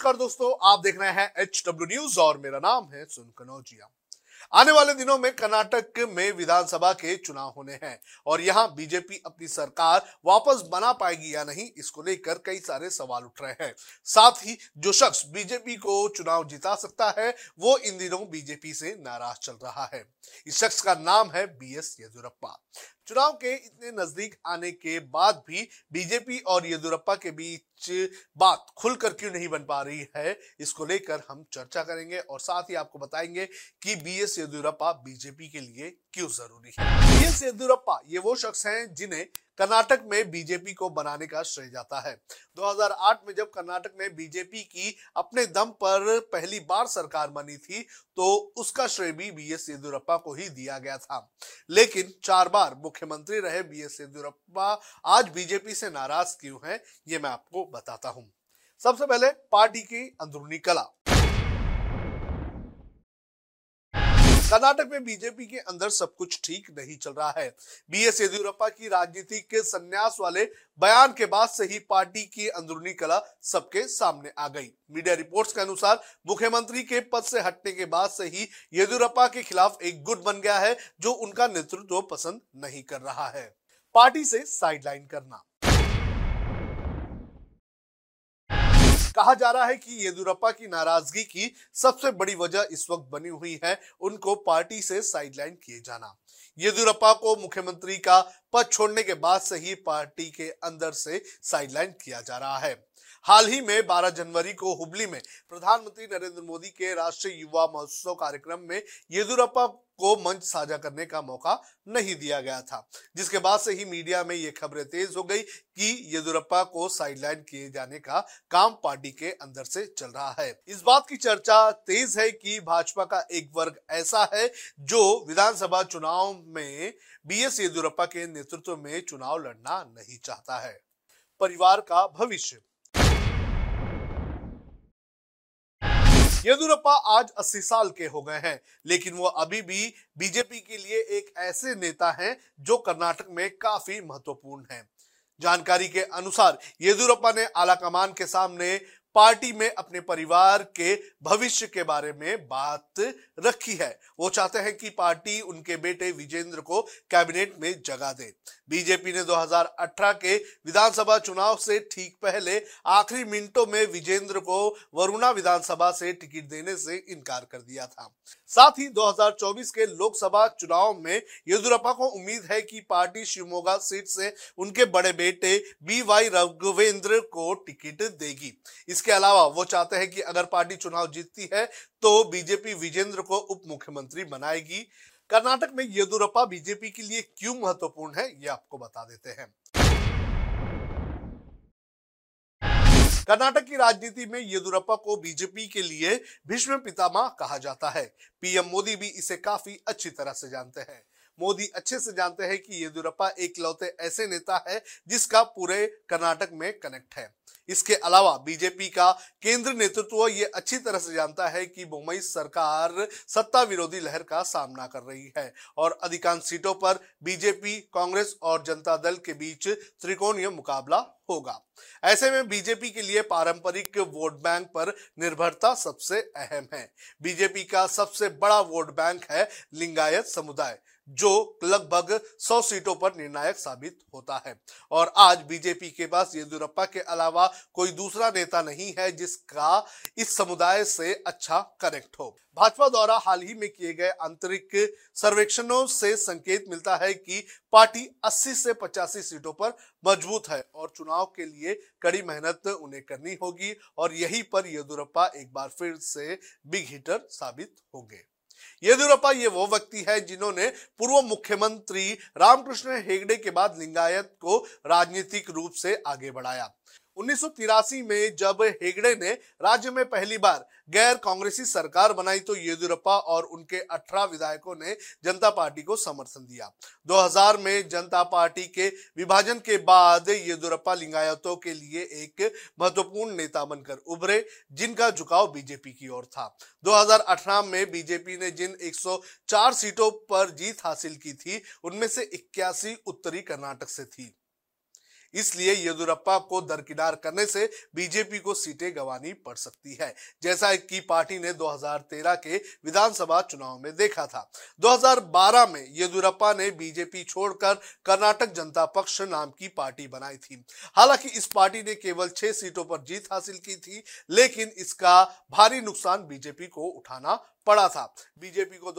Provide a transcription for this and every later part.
नमस्कार दोस्तों, आप देख रहे हैं एच डब्ल्यू न्यूज़ और मेरा नाम है सुन कनौजिया। आने वाले दिनों में कर्नाटक में विधानसभा के चुनाव होने हैं और यहाँ बीजेपी अपनी सरकार वापस बना पाएगी या नहीं, इसको लेकर कई सारे सवाल उठ रहे हैं। साथ ही जो शख्स बीजेपी को चुनाव जिता सकता है, वो इन दिनों बीजेपी से नाराज़ चल रहा है। इस शख्स का नाम है बी एस येदुरप्पा चुनाव के इतने नज़दीक आने के बाद भी बीजेपी और येदुरप्पा के बीच बात खुलकर क्यों नहीं बन पा रही है, इसको लेकर हम चर्चा करेंगे और साथ ही आपको बताएँगे कि बी एस येदुरप्पा बीजेपी के लिए क्यों ज़रूरी है। बी एस येदुरप्पा ये वो शख्स हैं जिन्हें कर्नाटक में बीजेपी को बनाने का श्रेय जाता है। 2008 में जब कर्नाटक में बीजेपी की अपने दम पर पहली बार सरकार बनी थी तो उसका श्रेय भी बी एस येदुरप्पा को ही दिया गया था। लेकिन चार बार मुख्यमंत्री रहे बी एस येदुरप्पा आज बीजेपी से नाराज़ क्यों हैं, ये मैं आपको बताता हूँ। सबसे पहले पार्टी की अंदरूनी कला। कर्नाटक में बीजेपी के अंदर सब कुछ ठीक नहीं चल रहा है। बी एस येदियुरप्पा की राजनीति के संन्यास वाले बयान के बाद से ही पार्टी की अंदरूनी कला सबके सामने आ गई। मीडिया रिपोर्ट्स के अनुसार मुख्यमंत्री के पद से हटने के बाद से ही येदियुरप्पा के खिलाफ एक गुट बन गया है, जो उनका नेतृत्व पसंद नहीं कर रहा है। पार्टी से साइडलाइन करना। कहा जा रहा है कि येदुरप्पा की नाराज़गी की सबसे बड़ी वजह इस वक्त बनी हुई है, उनको पार्टी से साइडलाइन किए जाना। येदुरप्पा को मुख्यमंत्री का पद छोड़ने के बाद से ही पार्टी के अंदर से साइडलाइन किया जा रहा है। हाल ही में 12 जनवरी को हुबली में प्रधानमंत्री नरेंद्र मोदी के राष्ट्रीय युवा महोत्सव कार्यक्रम में येदुरप्पा को मंच साझा करने का मौका नहीं दिया गया था, जिसके बाद से ही मीडिया में ये खबरें तेज हो गई कि येदुरप्पा को साइडलाइन किए जाने का काम पार्टी के अंदर से चल रहा है। इस बात की चर्चा तेज है कि भाजपा का एक वर्ग ऐसा है जो विधानसभा चुनाव में बी एस येदुरप्पा के नेतृत्व में चुनाव लड़ना नहीं चाहता है। परिवार का भविष्य। येदुरप्पा आज 80 साल के हो गए हैं, लेकिन वो अभी भी बीजेपी के लिए एक ऐसे नेता हैं जो कर्नाटक में काफ़ी महत्वपूर्ण हैं। जानकारी के अनुसार येदुरप्पा ने आलाकमान के सामने पार्टी में अपने परिवार के भविष्य के बारे में बात रखी है। वो चाहते हैं कि पार्टी उनके बेटे विजेंद्र को कैबिनेट में जगह दे। बीजेपी ने 2018 के विधानसभा चुनाव से ठीक पहले आखिरी मिनटों में विजेंद्र को वरुणा विधानसभा से टिकट देने से इनकार कर दिया था। साथ ही 2024 के लोकसभा चुनाव में येदुरप्पा को उम्मीद है कि पार्टी शिवमोगा सीट से उनके बड़े बेटे बी वाई रघुवेंद्र को टिकट देगी। इसके अलावा वो चाहते हैं कि अगर पार्टी चुनाव जीतती है तो बीजेपी विजेंद्र को उप मुख्यमंत्री बनाएगी। कर्नाटक में येदुरप्पा बीजेपी के लिए क्यों महत्वपूर्ण है, ये आपको बता देते हैं। कर्नाटक की राजनीति में येदुरप्पा को बीजेपी के लिए भीष्म पितामह कहा जाता है। पीएम मोदी भी इसे काफ़ी अच्छी तरह से जानते हैं। मोदी अच्छे से जानते हैं कि येदुरप्पा एक लौते ऐसे नेता है जिसका पूरे कर्नाटक में कनेक्ट है। इसके अलावा बीजेपी का केंद्र नेतृत्व ये अच्छी तरह से जानता है कि मुंबई सरकार सत्ता विरोधी लहर का सामना कर रही है और अधिकांश सीटों पर बीजेपी, कांग्रेस और जनता दल के बीच त्रिकोणीय मुकाबला होगा। ऐसे में बीजेपी के लिए पारंपरिक वोट बैंक पर निर्भरता सबसे अहम है। बीजेपी का सबसे बड़ा वोट बैंक है लिंगायत समुदाय। जो लगभग 100 सीटों पर निर्णायक साबित होता है। और आज बीजेपी के पास येदुरप्पा के अलावा कोई दूसरा नेता नहीं है जिसका इस समुदाय से अच्छा कनेक्ट हो। भाजपा द्वारा हाल ही में किए गए आंतरिक सर्वेक्षणों से संकेत मिलता है कि पार्टी 80 से 85 सीटों पर मज़बूत है और चुनाव के लिए कड़ी मेहनत उन्हें करनी होगी और यही पर येदुरप्पा एक बार फिर से बिग हिटर साबित होंगे। येदियुरप्पा ये वो व्यक्ति है जिन्होंने पूर्व मुख्यमंत्री रामकृष्ण हेगड़े के बाद लिंगायत को राजनीतिक रूप से आगे बढ़ाया। उन्नीस में जब हेगड़े ने राज्य में पहली बार गैर कांग्रेसी सरकार बनाई तो येदियुरप्पा और उनके 18 विधायकों ने जनता पार्टी को समर्थन दिया। 2000 में जनता पार्टी के विभाजन के बाद येदियुरप्पा लिंगायतों के लिए एक महत्वपूर्ण नेता बनकर उभरे, जिनका झुकाव बीजेपी की ओर था। 2018 में बीजेपी ने जिन 104 सीटों पर जीत हासिल की थी, उनमें से इक्यासी उत्तरी कर्नाटक से थी। इसलिए येदुरप्पा को दरकिनार करने से बीजेपी को सीटें गंवानी पड़ सकती है, जैसा कि पार्टी ने 2013 के विधानसभा चुनाव में देखा था। 2012 में येदुरप्पा ने बीजेपी छोड़कर कर्नाटक जनता पक्ष नाम की पार्टी बनाई थी। हालाँकि इस पार्टी ने केवल छह सीटों पर जीत हासिल की थी, लेकिन इसका भारी नुकसान बीजेपी को उठाना पड़ा था। बीजेपी को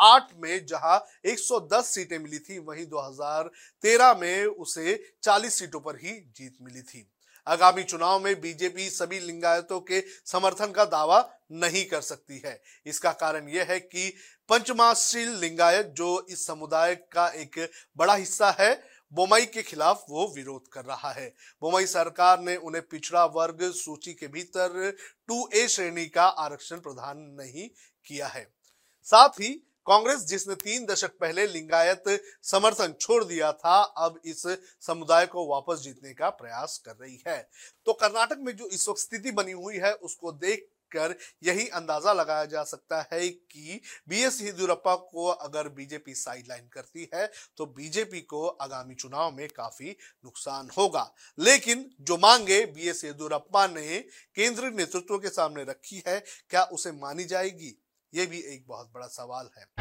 2008 में जहाँ 110 सीटें मिली थी, वहीं 2013 में उसे 40 सीटों पर ही जीत मिली थी। आगामी चुनाव में बीजेपी सभी लिंगायतों के समर्थन का दावा नहीं कर सकती है। इसका कारण यह है कि पंचमाशील लिंगायत, जो इस समुदाय का एक बड़ा हिस्सा है, बोमई के खिलाफ वो विरोध कर रहा है। बोमई सरकार ने उन्हें पिछड़ा वर्ग सूची के भीतर टू ए श्रेणी का आरक्षण प्रदान नहीं किया है। साथ ही कांग्रेस, जिसने तीन दशक पहले लिंगायत समर्थन छोड़ दिया था, अब इस समुदाय को वापस जीतने का प्रयास कर रही है। तो कर्नाटक में जो इस वक्त स्थिति बनी हुई है, उसको देख कर यही अंदाज़ा लगाया जा सकता है कि बी एस येदियुरप्पा को अगर बीजेपी साइडलाइन करती है तो बीजेपी को आगामी चुनाव में काफ़ी नुकसान होगा। लेकिन जो मांगे बी एस येदियुरप्पा ने केंद्रीय नेतृत्व के सामने रखी है, क्या उसे मानी जाएगी? ये भी एक बहुत बड़ा सवाल है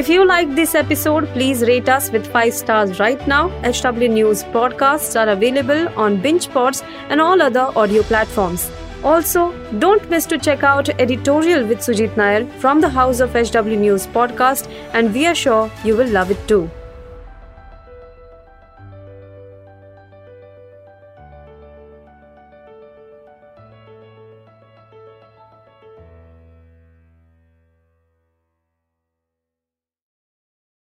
If you like this episode, please rate us with 5 stars right now. HW News podcasts are available on BingePods and all other audio platforms. Also, don't miss to check out editorial with Sujit Nair from the House of HW News podcast and we are sure you will love it too.